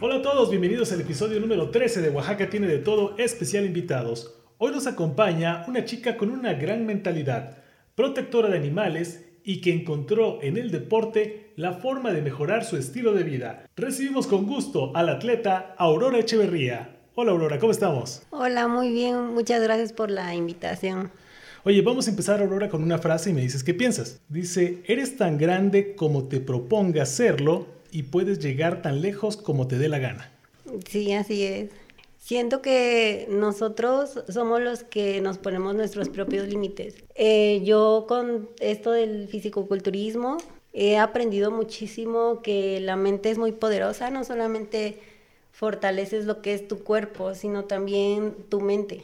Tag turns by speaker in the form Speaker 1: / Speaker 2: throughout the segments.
Speaker 1: Hola a todos, bienvenidos al episodio número 13 de Oaxaca tiene de todo, especial invitados. Hoy nos acompaña una chica con una gran mentalidad, protectora de animales y que encontró en el deporte la forma de mejorar su estilo de vida. Recibimos con gusto al atleta Aurora Echeverría. Hola Aurora, ¿cómo estamos?
Speaker 2: Hola, muy bien, muchas gracias por la invitación.
Speaker 1: Oye, vamos a empezar Aurora con una frase y me dices qué piensas. Dice, eres tan grande como te propongas serlo y puedes llegar tan lejos como te dé la gana.
Speaker 2: Sí, así es. Siento que nosotros somos los que nos ponemos nuestros propios límites. Eh, yo con esto del fisicoculturismo he aprendido muchísimo que la mente es muy poderosa, no solamente fortaleces lo que es tu cuerpo, sino también tu mente.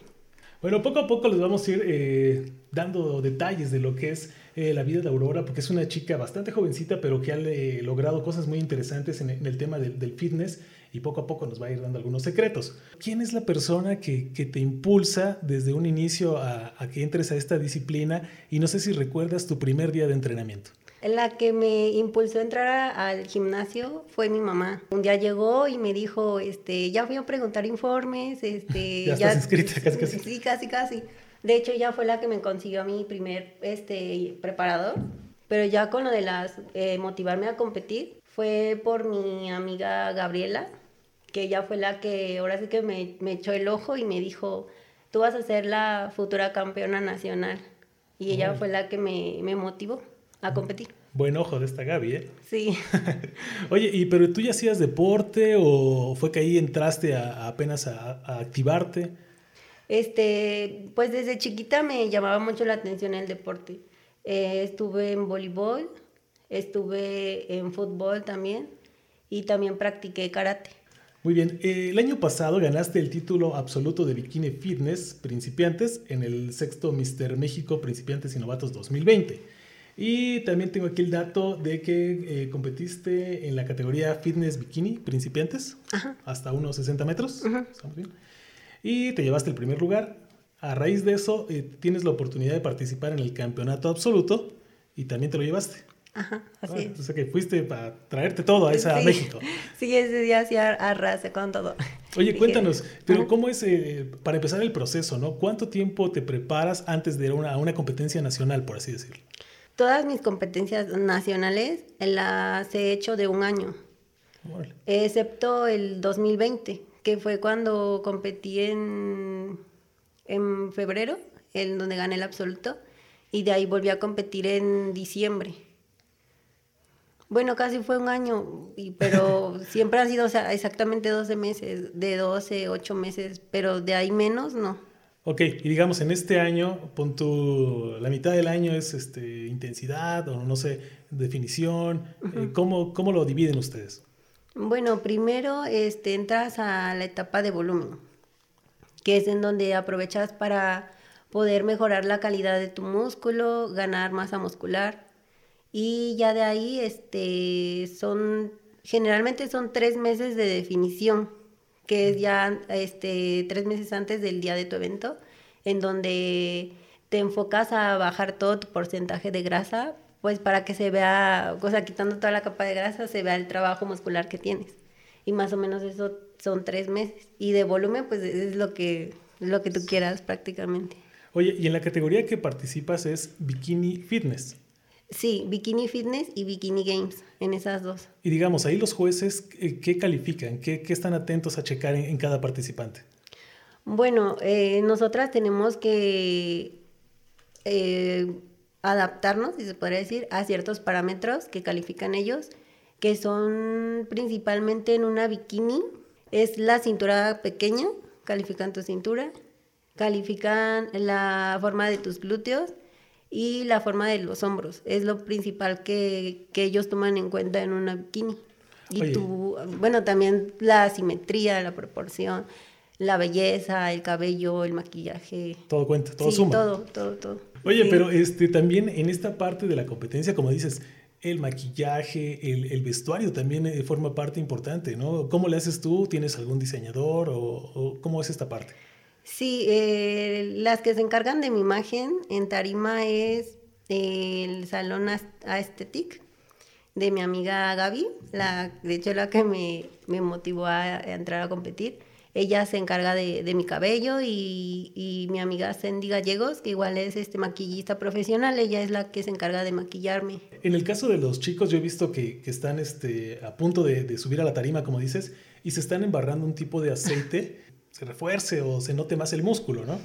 Speaker 1: Bueno, poco a poco les vamos a ir eh, dando detalles de lo que es eh, la vida de Aurora, porque es una chica bastante jovencita, pero que ha logrado cosas muy interesantes en, el tema del fitness y poco a poco nos va a ir dando algunos secretos. ¿Quién es la persona que, te impulsa desde un inicio a, que entres a esta disciplina? Y no sé si recuerdas tu primer día de entrenamiento.
Speaker 2: La que me impulsó a entrar al gimnasio fue mi mamá. Un día llegó y me dijo, este, ya fui a preguntar informes, este,
Speaker 1: ya, estás inscrita, casi casi.
Speaker 2: Sí, casi casi. De hecho, ya fue la que me consiguió mi primer este, preparador. Pero ya con lo de las eh, motivarme a competir, fue por mi amiga Gabriela, que ella fue la que ahora sí que me, me, echó el ojo y me dijo, tú vas a ser la futura campeona nacional. Y ella fue la que me, me, motivó a competir.
Speaker 1: Buen ojo de esta Gaby, ¿eh?
Speaker 2: Sí.
Speaker 1: Oye, ¿y pero tú ya hacías deporte o fue que ahí entraste a, apenas a, activarte?
Speaker 2: Este, pues desde chiquita me llamaba mucho la atención el deporte. Eh, estuve en voleibol, estuve en fútbol también y también practiqué karate.
Speaker 1: Muy bien, eh, el año pasado ganaste el título absoluto de Bikini Fitness Principiantes en el sexto Mister México Principiantes y Novatos 2020. Y también tengo aquí el dato de que eh, competiste en la categoría Fitness Bikini Principiantes, hasta unos 60 metros. bien. Y te llevaste el primer lugar. A raíz de eso, eh, tienes la oportunidad de participar en el campeonato absoluto y también te lo llevaste.
Speaker 2: Ajá, así
Speaker 1: es. O sea que fuiste para traerte todo a, esa, México.
Speaker 2: Sí, ese día sí arrasé con todo.
Speaker 1: Oye, cuéntanos, pero ¿cómo es, eh, para empezar el proceso, ¿no? ¿Cuánto tiempo te preparas antes de una, una competencia nacional, por así decirlo?
Speaker 2: Todas mis competencias nacionales las he hecho de un año, excepto el 2020, que fue cuando competí en, en febrero, en donde gané el absoluto, y de ahí volví a competir en diciembre. Bueno, casi fue un año, pero siempre han sido exactamente 12 meses, de 12, 8 meses, pero de ahí menos no.
Speaker 1: Ok, y digamos en este año, pon tu, la mitad del año es este, intensidad o no sé, definición, eh, ¿cómo, ¿cómo, lo dividen ustedes?
Speaker 2: Bueno, primero este, entras a la etapa de volumen, que es en donde aprovechas para poder mejorar la calidad de tu músculo, ganar masa muscular y ya de ahí, este, son, generalmente son tres meses de definición, que es ya, este, tres meses antes del día de tu evento, en donde te enfocas a bajar todo tu porcentaje de grasa, pues para que se vea, o sea, quitando toda la capa de grasa, se vea el trabajo muscular que tienes. Y más o menos eso son tres meses. Y de volumen, pues es lo que, lo que tú quieras prácticamente.
Speaker 1: Oye, y en la categoría que participas es Bikini Fitness.
Speaker 2: Sí, Bikini Fitness y Bikini Games, en esas dos.
Speaker 1: Y digamos, ahí los jueces, eh, ¿qué califican? ¿Qué, están atentos a checar en, cada participante?
Speaker 2: Bueno, eh, nosotras tenemos que eh, adaptarnos, si se podría decir, a ciertos parámetros que califican ellos, que son principalmente en una bikini, es la cintura pequeña, califican tu cintura, califican la forma de tus glúteos, y la forma de los hombros. Es lo principal que, ellos toman en cuenta en una bikini. Y tú, bueno, también la simetría, la proporción, la belleza, el cabello, el maquillaje.
Speaker 1: Todo cuenta, todo suma.
Speaker 2: Todo, todo, todo.
Speaker 1: Oye, pero este, también en esta parte de la competencia, como dices, el maquillaje, el, vestuario también eh, forma parte importante, ¿no? ¿Cómo le haces tú? ¿Tienes algún diseñador o, o cómo es esta parte?
Speaker 2: Sí, eh, las que se encargan de mi imagen en tarima es el Salón Aesthetic de mi amiga Gaby, la, de hecho la que me, me motivó a, entrar a competir. Ella se encarga de, mi cabello y, mi amiga Sandy Gallegos, que igual es este maquillista profesional, ella es la que se encarga de maquillarme.
Speaker 1: En el caso de los chicos, yo he visto que, que están este, a punto de, subir a la tarima, como dices, y se están embarrando un tipo de aceite, se refuerce o se note más el músculo, ¿no?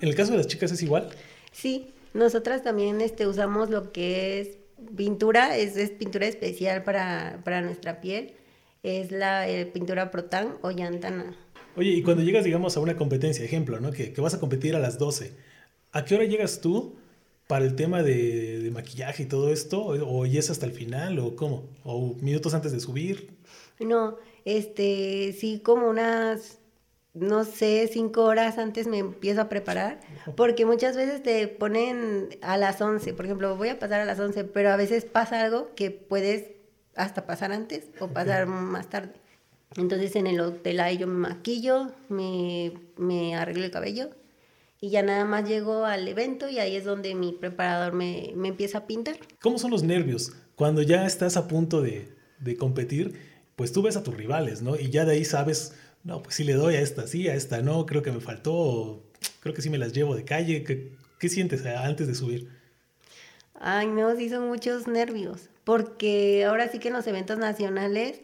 Speaker 1: En el caso de las chicas es igual.
Speaker 2: Sí, nosotras también este, usamos lo que es pintura, es, es pintura especial para, para, nuestra piel, es la pintura Protan o Llantana.
Speaker 1: Oye, y cuando llegas, digamos, a una competencia, ejemplo, ¿no? Que, que vas a competir a las 12, ¿a qué hora llegas tú para el tema de, de maquillaje y todo esto? ¿O, ¿O es hasta el final? ¿O cómo? ¿O minutos antes de subir?
Speaker 2: No, este, sí, como unas no sé, cinco horas antes me empiezo a preparar, porque muchas veces te ponen a las 11, por ejemplo, voy a pasar a las 11, pero a veces pasa algo que puedes hasta pasar antes o pasar más tarde. Entonces en el hotel ahí yo me maquillo, me, me arreglo el cabello y ya nada más llego al evento y ahí es donde mi preparador me, me empieza a pintar.
Speaker 1: ¿Cómo son los nervios cuando ya estás a punto de, de competir? Pues tú ves a tus rivales, ¿no? Y ya de ahí sabes no, pues sí le doy a esta, sí, a esta no, creo que me faltó, creo que sí me las llevo de calle. ¿Qué, qué sientes antes de subir?
Speaker 2: Ay, no, sí son muchos nervios, porque ahora sí que en los eventos nacionales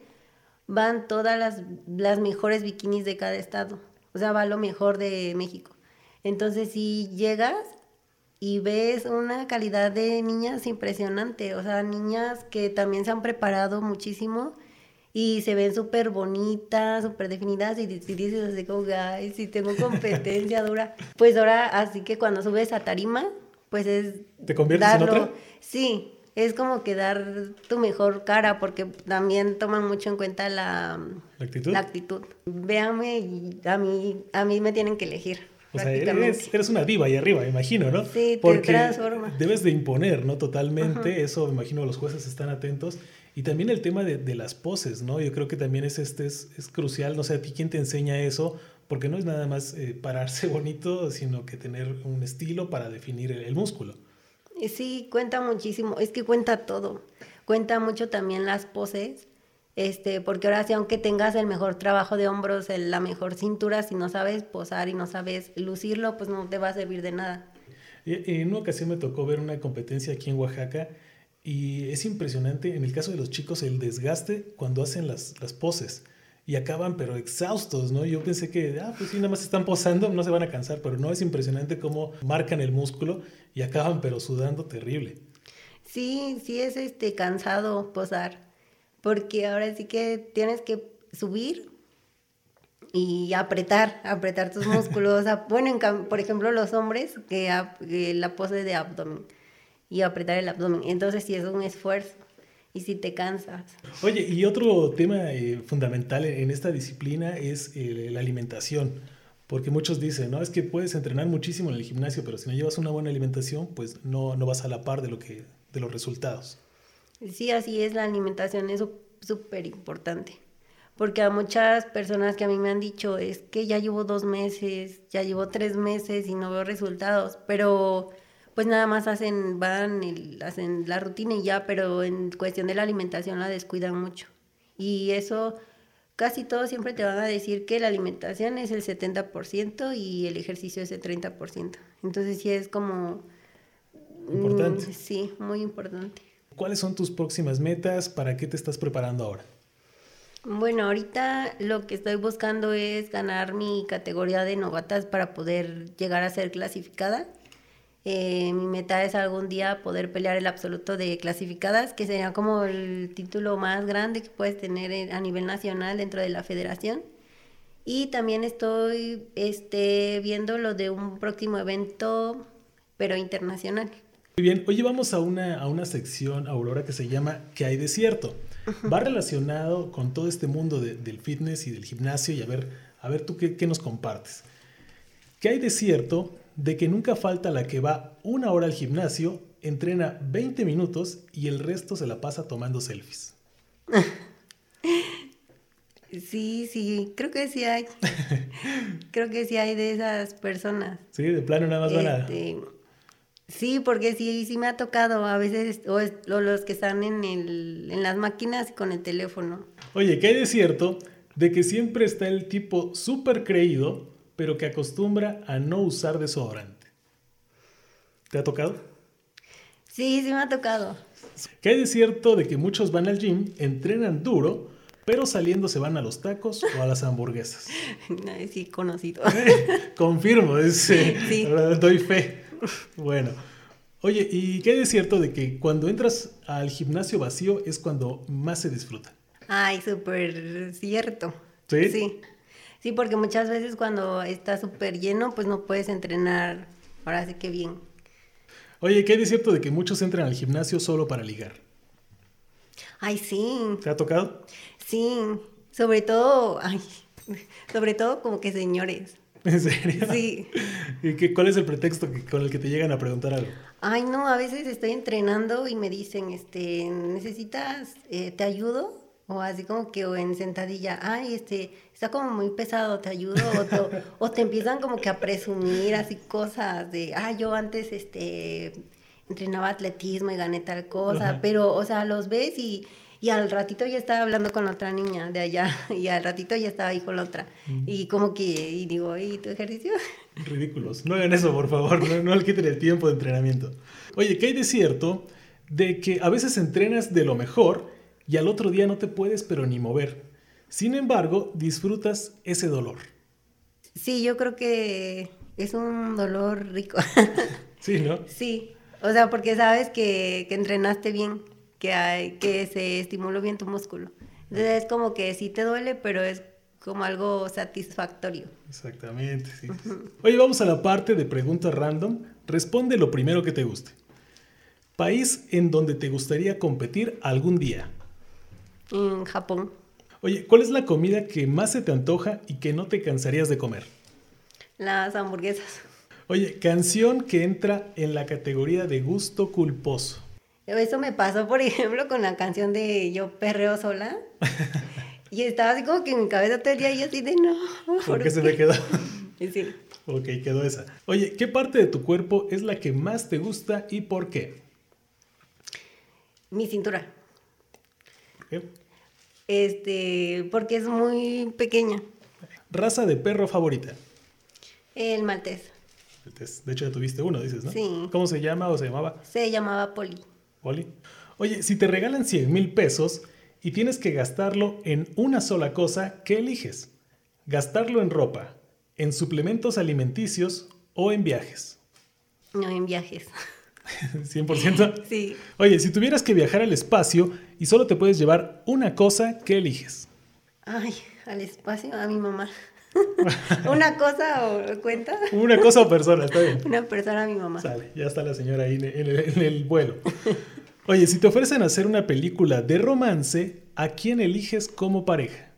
Speaker 2: van todas las, las mejores bikinis de cada estado, o sea, va lo mejor de México. Entonces, si llegas y ves una calidad de niñas impresionante, o sea, niñas que también se han preparado muchísimo y se ven súper bonitas, súper definidas y, dices así como, ay, si tengo competencia dura. Pues ahora, así que cuando subes a tarima, pues es...
Speaker 1: ¿Te conviertes en otra?
Speaker 2: Sí, es como que dar tu mejor cara porque también toman mucho en cuenta la,
Speaker 1: ¿La actitud.
Speaker 2: La actitud. Véame y a mí, a mí me tienen que elegir.
Speaker 1: O sea, eres, eres, una diva ahí arriba, me imagino, ¿no?
Speaker 2: Sí, te transforma.
Speaker 1: Debes de imponer, ¿no? Totalmente. Eso, me imagino, los jueces están atentos. Y también el tema de, de, las poses, ¿no? Yo creo que también es, este, es, es, crucial. No sé, a ti quién te enseña eso, porque no es nada más eh, pararse bonito, sino que tener un estilo para definir el, el, músculo.
Speaker 2: Sí, cuenta muchísimo. Es que cuenta todo. Cuenta mucho también las poses. Este, porque ahora sí, aunque tengas el mejor trabajo de hombros, el, la mejor cintura, si no sabes posar y no sabes lucirlo, pues no te va a servir de nada.
Speaker 1: En una ocasión me tocó ver una competencia aquí en Oaxaca y es impresionante, en el caso de los chicos, el desgaste cuando hacen las, las poses. Y acaban pero exhaustos, ¿no? Yo pensé que, ah, pues sí, nada más están posando, no se van a cansar, pero no, es impresionante cómo marcan el músculo y acaban pero sudando terrible.
Speaker 2: Sí, sí es este cansado posar, porque ahora sí que tienes que subir y apretar, apretar tus músculos. bueno, por ejemplo, los hombres, que, que la pose de abdomen y apretar el abdomen. Entonces sí es un esfuerzo y si te cansas.
Speaker 1: Oye, y otro tema eh, fundamental en esta disciplina es eh, la alimentación. Porque muchos dicen, no, es que puedes entrenar muchísimo en el gimnasio, pero si no llevas una buena alimentación, pues no, no vas a la par de, lo que, de los resultados.
Speaker 2: Sí, así es, la alimentación es súper importante. Porque a muchas personas que a mí me han dicho, es que ya llevo dos meses, ya llevo tres meses y no veo resultados, pero pues nada más hacen, van, y hacen la rutina y ya, pero en cuestión de la alimentación la descuidan mucho. Y eso, casi todos siempre te van a decir que la alimentación es el 70% y el ejercicio es el 30%. Entonces sí es como...
Speaker 1: Importante.
Speaker 2: Mm, sí, muy importante.
Speaker 1: ¿Cuáles son tus próximas metas? ¿Para qué te estás preparando ahora?
Speaker 2: Bueno, ahorita lo que estoy buscando es ganar mi categoría de novatas para poder llegar a ser clasificada. Eh, mi meta es algún día poder pelear el absoluto de clasificadas, que sería como el título más grande que puedes tener a nivel nacional dentro de la federación. Y también estoy este, viendo lo de un próximo evento, pero internacional.
Speaker 1: Muy bien, oye, vamos a una, a una sección, Aurora, que se llama ¿Qué hay de cierto? Va relacionado con todo este mundo de, del fitness y del gimnasio y a ver, a ver tú qué, qué nos compartes. ¿Qué hay de cierto de que nunca falta la que va una hora al gimnasio, entrena 20 minutos y el resto se la pasa tomando selfies.
Speaker 2: Sí, sí, creo que sí hay. creo que sí hay de esas personas.
Speaker 1: Sí, de plano nada más van a...
Speaker 2: Este, Sí, porque sí, sí me ha tocado a veces, o, es- o los que están en, el, en las máquinas con el teléfono.
Speaker 1: Oye, ¿qué hay de cierto de que siempre está el tipo súper creído, pero que acostumbra a no usar desodorante? ¿Te ha tocado?
Speaker 2: Sí, sí me ha tocado.
Speaker 1: ¿Qué hay de cierto de que muchos van al gym, entrenan duro, pero saliendo se van a los tacos o a las hamburguesas?
Speaker 2: Ay, Sí, conocido.
Speaker 1: Confirmo, es, eh,
Speaker 2: Sí.
Speaker 1: verdad, doy fe. Bueno, oye, ¿y qué hay de cierto de que cuando entras al gimnasio vacío es cuando más se disfruta?
Speaker 2: Ay, súper cierto.
Speaker 1: ¿Sí?
Speaker 2: Sí. Sí, porque muchas veces cuando está súper lleno, pues no puedes entrenar. Ahora sí que bien.
Speaker 1: Oye, ¿qué hay de cierto de que muchos entran al gimnasio solo para ligar?
Speaker 2: Ay, sí.
Speaker 1: ¿Te ha tocado?
Speaker 2: Sí. Sobre todo, ay, sobre todo como que señores.
Speaker 1: ¿En serio?
Speaker 2: Sí.
Speaker 1: ¿Y qué, cuál es el pretexto que- con el que te llegan a preguntar algo?
Speaker 2: Ay, no, a veces estoy entrenando y me dicen, este, ¿necesitas, eh, te ayudo? O así como que, o en sentadilla, ay, este, está como muy pesado, ¿te ayudo? O te, o te empiezan como que a presumir así cosas de, ah, yo antes, este, entrenaba atletismo y gané tal cosa,
Speaker 1: Ajá.
Speaker 2: pero, o sea, los ves y, y al ratito ya estaba hablando con la otra niña de allá y al ratito ya estaba ahí con la otra. Y como que, y digo, ¿y tu ejercicio?
Speaker 1: Ridículos. No hagan eso, por favor. No, no le quiten el tiempo de entrenamiento. Oye, ¿qué hay de cierto de que a veces entrenas de lo mejor y al otro día no te puedes pero ni mover? Sin embargo, disfrutas ese dolor.
Speaker 2: Sí, yo creo que es un dolor rico.
Speaker 1: Sí, ¿no?
Speaker 2: sí, o sea, porque sabes que, que entrenaste bien, que, hay, que se estimuló bien tu músculo. Entonces es como que sí te duele, pero es como algo satisfactorio.
Speaker 1: Exactamente, sí. Oye, vamos a la parte de preguntas random. Responde lo primero que te guste. País en donde te gustaría competir algún día.
Speaker 2: En Japón,
Speaker 1: Oye, ¿cuál es la comida que más se te antoja y que no te cansarías de comer?
Speaker 2: las hamburguesas.
Speaker 1: Oye, canción que entra en la categoría de gusto culposo.
Speaker 2: Eso me pasó, por ejemplo, con la canción de Yo perreo sola. Y estaba así como que en mi cabeza todo el día y yo así de no.
Speaker 1: ¿Por qué se me quedó?
Speaker 2: Sí.
Speaker 1: ok, quedó esa. Oye, ¿qué parte de tu cuerpo es la que más te gusta y por qué?
Speaker 2: Mi cintura.
Speaker 1: ¿Por qué?
Speaker 2: Este, porque es muy pequeña.
Speaker 1: Raza de perro favorita.
Speaker 2: El maltés.
Speaker 1: De hecho, ya tuviste uno, dices, ¿no?
Speaker 2: Sí.
Speaker 1: ¿Cómo se llama o se llamaba?
Speaker 2: Se llamaba Poli.
Speaker 1: Oli. Oye, si te regalan 100 mil pesos y tienes que gastarlo en una sola cosa, ¿qué eliges? ¿Gastarlo en ropa, en suplementos alimenticios o en viajes?
Speaker 2: No, en viajes.
Speaker 1: 100%.
Speaker 2: Sí.
Speaker 1: Oye, si tuvieras que viajar al espacio y solo te puedes llevar una cosa, ¿qué eliges?
Speaker 2: Ay, al espacio, a mi mamá. ¿Una cosa o cuenta?
Speaker 1: Una cosa o persona, está bien.
Speaker 2: Una persona a mi mamá.
Speaker 1: Sale, ya está la señora ahí en el, en el vuelo. Oye, si te ofrecen hacer una película de romance, ¿a quién eliges como pareja?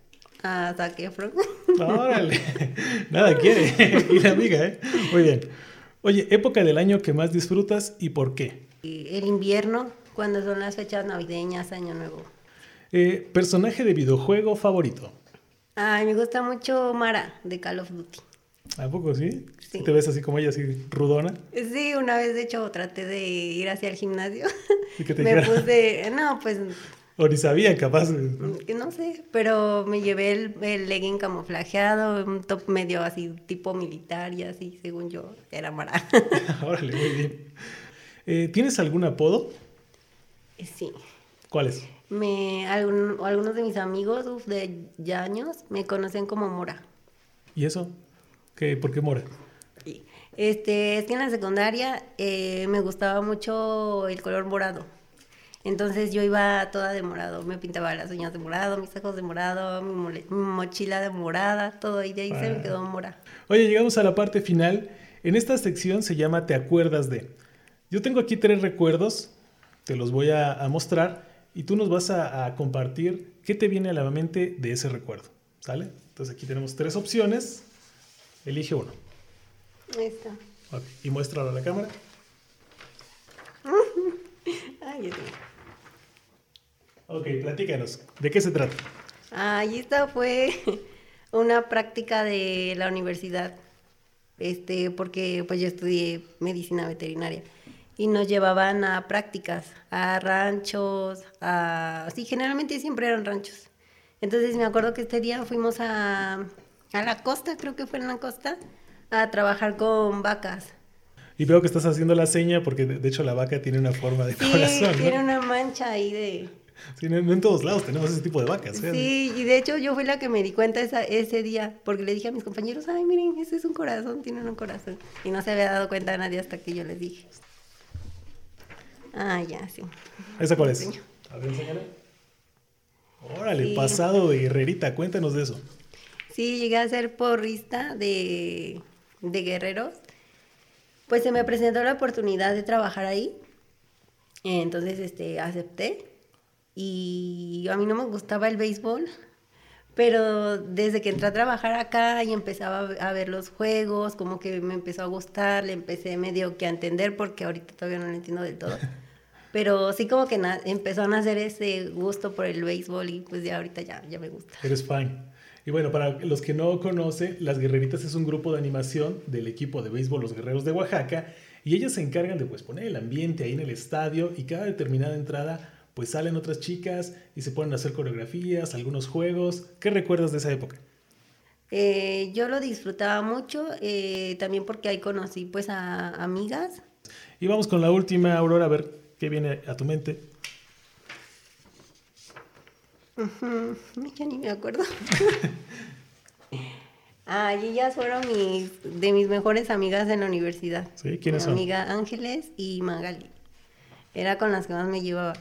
Speaker 2: A Zac Efron.
Speaker 1: Órale, nada quiere. Y la amiga, ¿eh? Muy bien. Oye, época del año que más disfrutas y por qué.
Speaker 2: El invierno, cuando son las fechas navideñas, Año Nuevo.
Speaker 1: Eh, personaje de videojuego favorito.
Speaker 2: Ay, me gusta mucho Mara, de Call of Duty.
Speaker 1: ¿A poco sí?
Speaker 2: Sí.
Speaker 1: ¿Te ves así como ella, así rudona?
Speaker 2: Sí, una vez de hecho traté de ir hacia el gimnasio.
Speaker 1: ¿Y qué te
Speaker 2: me puse, no, pues
Speaker 1: O ni sabían, capaz. ¿no?
Speaker 2: sé, pero me llevé el, el legging camuflajeado, un top medio así tipo militar y así, según yo, era Mara.
Speaker 1: Órale, muy bien. Eh, ¿Tienes algún apodo?
Speaker 2: sí.
Speaker 1: ¿Cuál es?
Speaker 2: Me, algún- algunos de mis amigos uf, de ya años me conocen como Mora.
Speaker 1: ¿Y eso? ¿Qué, ¿Por qué mora?
Speaker 2: Este, es que en la secundaria eh, me gustaba mucho el color morado. Entonces yo iba toda de morado, me pintaba las uñas de morado, mis ojos de morado, mi, mochila de morada, todo, y de ahí se me
Speaker 1: Ah.
Speaker 2: quedó mora.
Speaker 1: Oye, llegamos a la parte final. En esta sección se llama ¿Te acuerdas de? Yo tengo aquí tres recuerdos, te los voy a, a mostrar y tú nos vas a, a compartir qué te viene a la mente de ese recuerdo. ¿Sale? Entonces aquí tenemos tres opciones. Elige uno.
Speaker 2: Ahí está.
Speaker 1: Ok, Y muéstralo a la cámara.
Speaker 2: Ay.
Speaker 1: Ok, platícanos. ¿De qué se trata?
Speaker 2: Ay, esta fue una práctica de la universidad, este, porque pues yo estudié medicina veterinaria. y nos llevaban a prácticas, a ranchos, a... Sí, generalmente siempre eran ranchos. Entonces me acuerdo que este día fuimos a, a la costa, creo que fue en la costa, a trabajar con vacas.
Speaker 1: Y veo que estás haciendo la seña porque de, hecho la vaca tiene una forma de
Speaker 2: sí,
Speaker 1: corazón.
Speaker 2: tiene una mancha ahí de...
Speaker 1: Sí, no, en todos lados tenemos ese tipo de vacas.
Speaker 2: ¿eh? Sí, y de hecho yo fui la que me di cuenta esa, ese día, porque le dije a mis compañeros, ay, miren, ese es un corazón, tiene un corazón. Y no se había dado cuenta nadie hasta que yo les dije. Ah, ya, sí.
Speaker 1: ¿Esa cuál es? A ver, enséñale. Órale, pasado de guerrerita, cuéntanos de eso.
Speaker 2: Sí, llegué a ser porrista de, de guerreros. Pues se me presentó la oportunidad de trabajar ahí. Entonces, este, acepté. Y a mí no me gustaba el béisbol, pero desde que entré a trabajar acá y empezaba a ver los juegos, como que me empezó a gustar, le empecé medio que a entender, porque ahorita todavía no lo entiendo del todo. Pero sí como que empezó a nacer ese gusto por el béisbol y pues ya ahorita ya, ya me gusta.
Speaker 1: Eres fan. Y bueno, para los que no conocen, Las Guerreritas es un grupo de animación del equipo de béisbol Los Guerreros de Oaxaca y ellas se encargan de pues poner el ambiente ahí en el estadio y cada determinada entrada pues salen otras chicas y se ponen a hacer coreografías, algunos juegos. ¿Qué recuerdas de esa época?
Speaker 2: Eh, yo lo disfrutaba mucho, eh, también porque ahí conocí pues a amigas.
Speaker 1: Y vamos con la última, Aurora, a ver ¿Qué viene a tu mente?
Speaker 2: Ya ni me acuerdo. ah, y ellas fueron mis, de mis mejores amigas en la universidad.
Speaker 1: ¿Sí? ¿Quiénes son?
Speaker 2: Mi amiga Ángeles y Magali. Era con las que más me llevaba.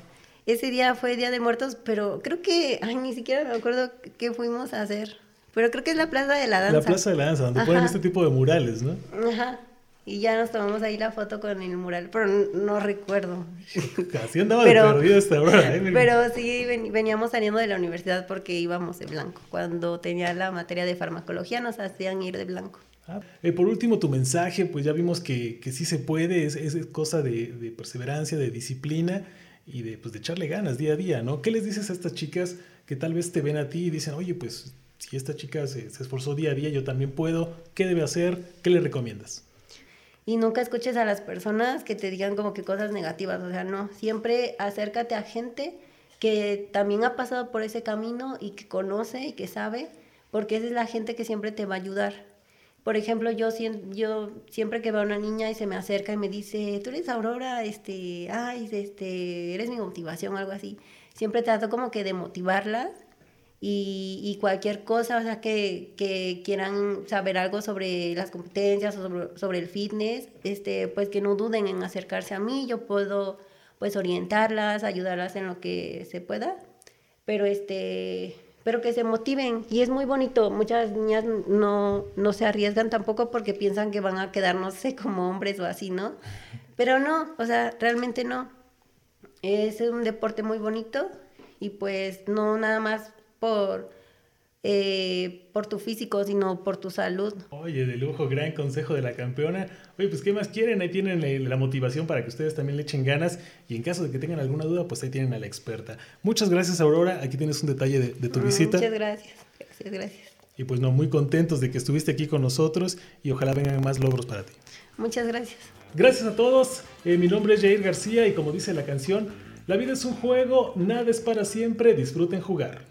Speaker 2: Ese día fue Día de Muertos, pero creo que, ay, ni siquiera me acuerdo qué fuimos a hacer. Pero creo que es la Plaza de la Danza.
Speaker 1: La Plaza de la Danza, donde ponen este tipo de murales, ¿no?
Speaker 2: Ajá. Y ya nos tomamos ahí la foto con el mural, pero no, recuerdo.
Speaker 1: Así andaba pero, de perdido esta hora.
Speaker 2: ¿eh? Pero sí veníamos saliendo de la universidad porque íbamos de blanco. Cuando tenía la materia de farmacología nos hacían ir de blanco.
Speaker 1: Ah, eh, por último, tu mensaje, pues ya vimos que, que sí se puede, es, es cosa de, de, perseverancia, de disciplina y de, pues, de echarle ganas día a día, ¿no? ¿Qué les dices a estas chicas que tal vez te ven a ti y dicen, oye, pues si esta chica se, se esforzó día a día, yo también puedo, ¿qué debe hacer? ¿Qué le recomiendas?
Speaker 2: y nunca escuches a las personas que te digan como que cosas negativas, o sea, no, siempre acércate a gente que también ha pasado por ese camino y que conoce y que sabe, porque esa es la gente que siempre te va a ayudar. Por ejemplo, yo, yo siempre que veo a una niña y se me acerca y me dice, tú eres Aurora, este, ay, este, eres mi motivación, algo así. Siempre trato como que de motivarlas y, cualquier cosa, o sea, que, que, quieran saber algo sobre las competencias o sobre, sobre, el fitness, este, pues que no duden en acercarse a mí, yo puedo pues orientarlas, ayudarlas en lo que se pueda, pero este, pero que se motiven y es muy bonito, muchas niñas no, no se arriesgan tampoco porque piensan que van a quedar, no sé, como hombres o así, ¿no? Pero no, o sea, realmente no. Es un deporte muy bonito y pues no nada más por, eh, por tu físico, sino por tu salud.
Speaker 1: Oye, de lujo, gran consejo de la campeona. Oye, pues ¿qué más quieren? Ahí tienen la motivación para que ustedes también le echen ganas y en caso de que tengan alguna duda, pues ahí tienen a la experta. Muchas gracias, Aurora. Aquí tienes un detalle de, tu mm, visita.
Speaker 2: Muchas gracias. Gracias, gracias.
Speaker 1: Y pues no, muy contentos de que estuviste aquí con nosotros y ojalá vengan más logros para ti.
Speaker 2: Muchas gracias.
Speaker 1: Gracias a todos. Eh, mi nombre es Jair García y como dice la canción, la vida es un juego, nada es para siempre, disfruten jugar.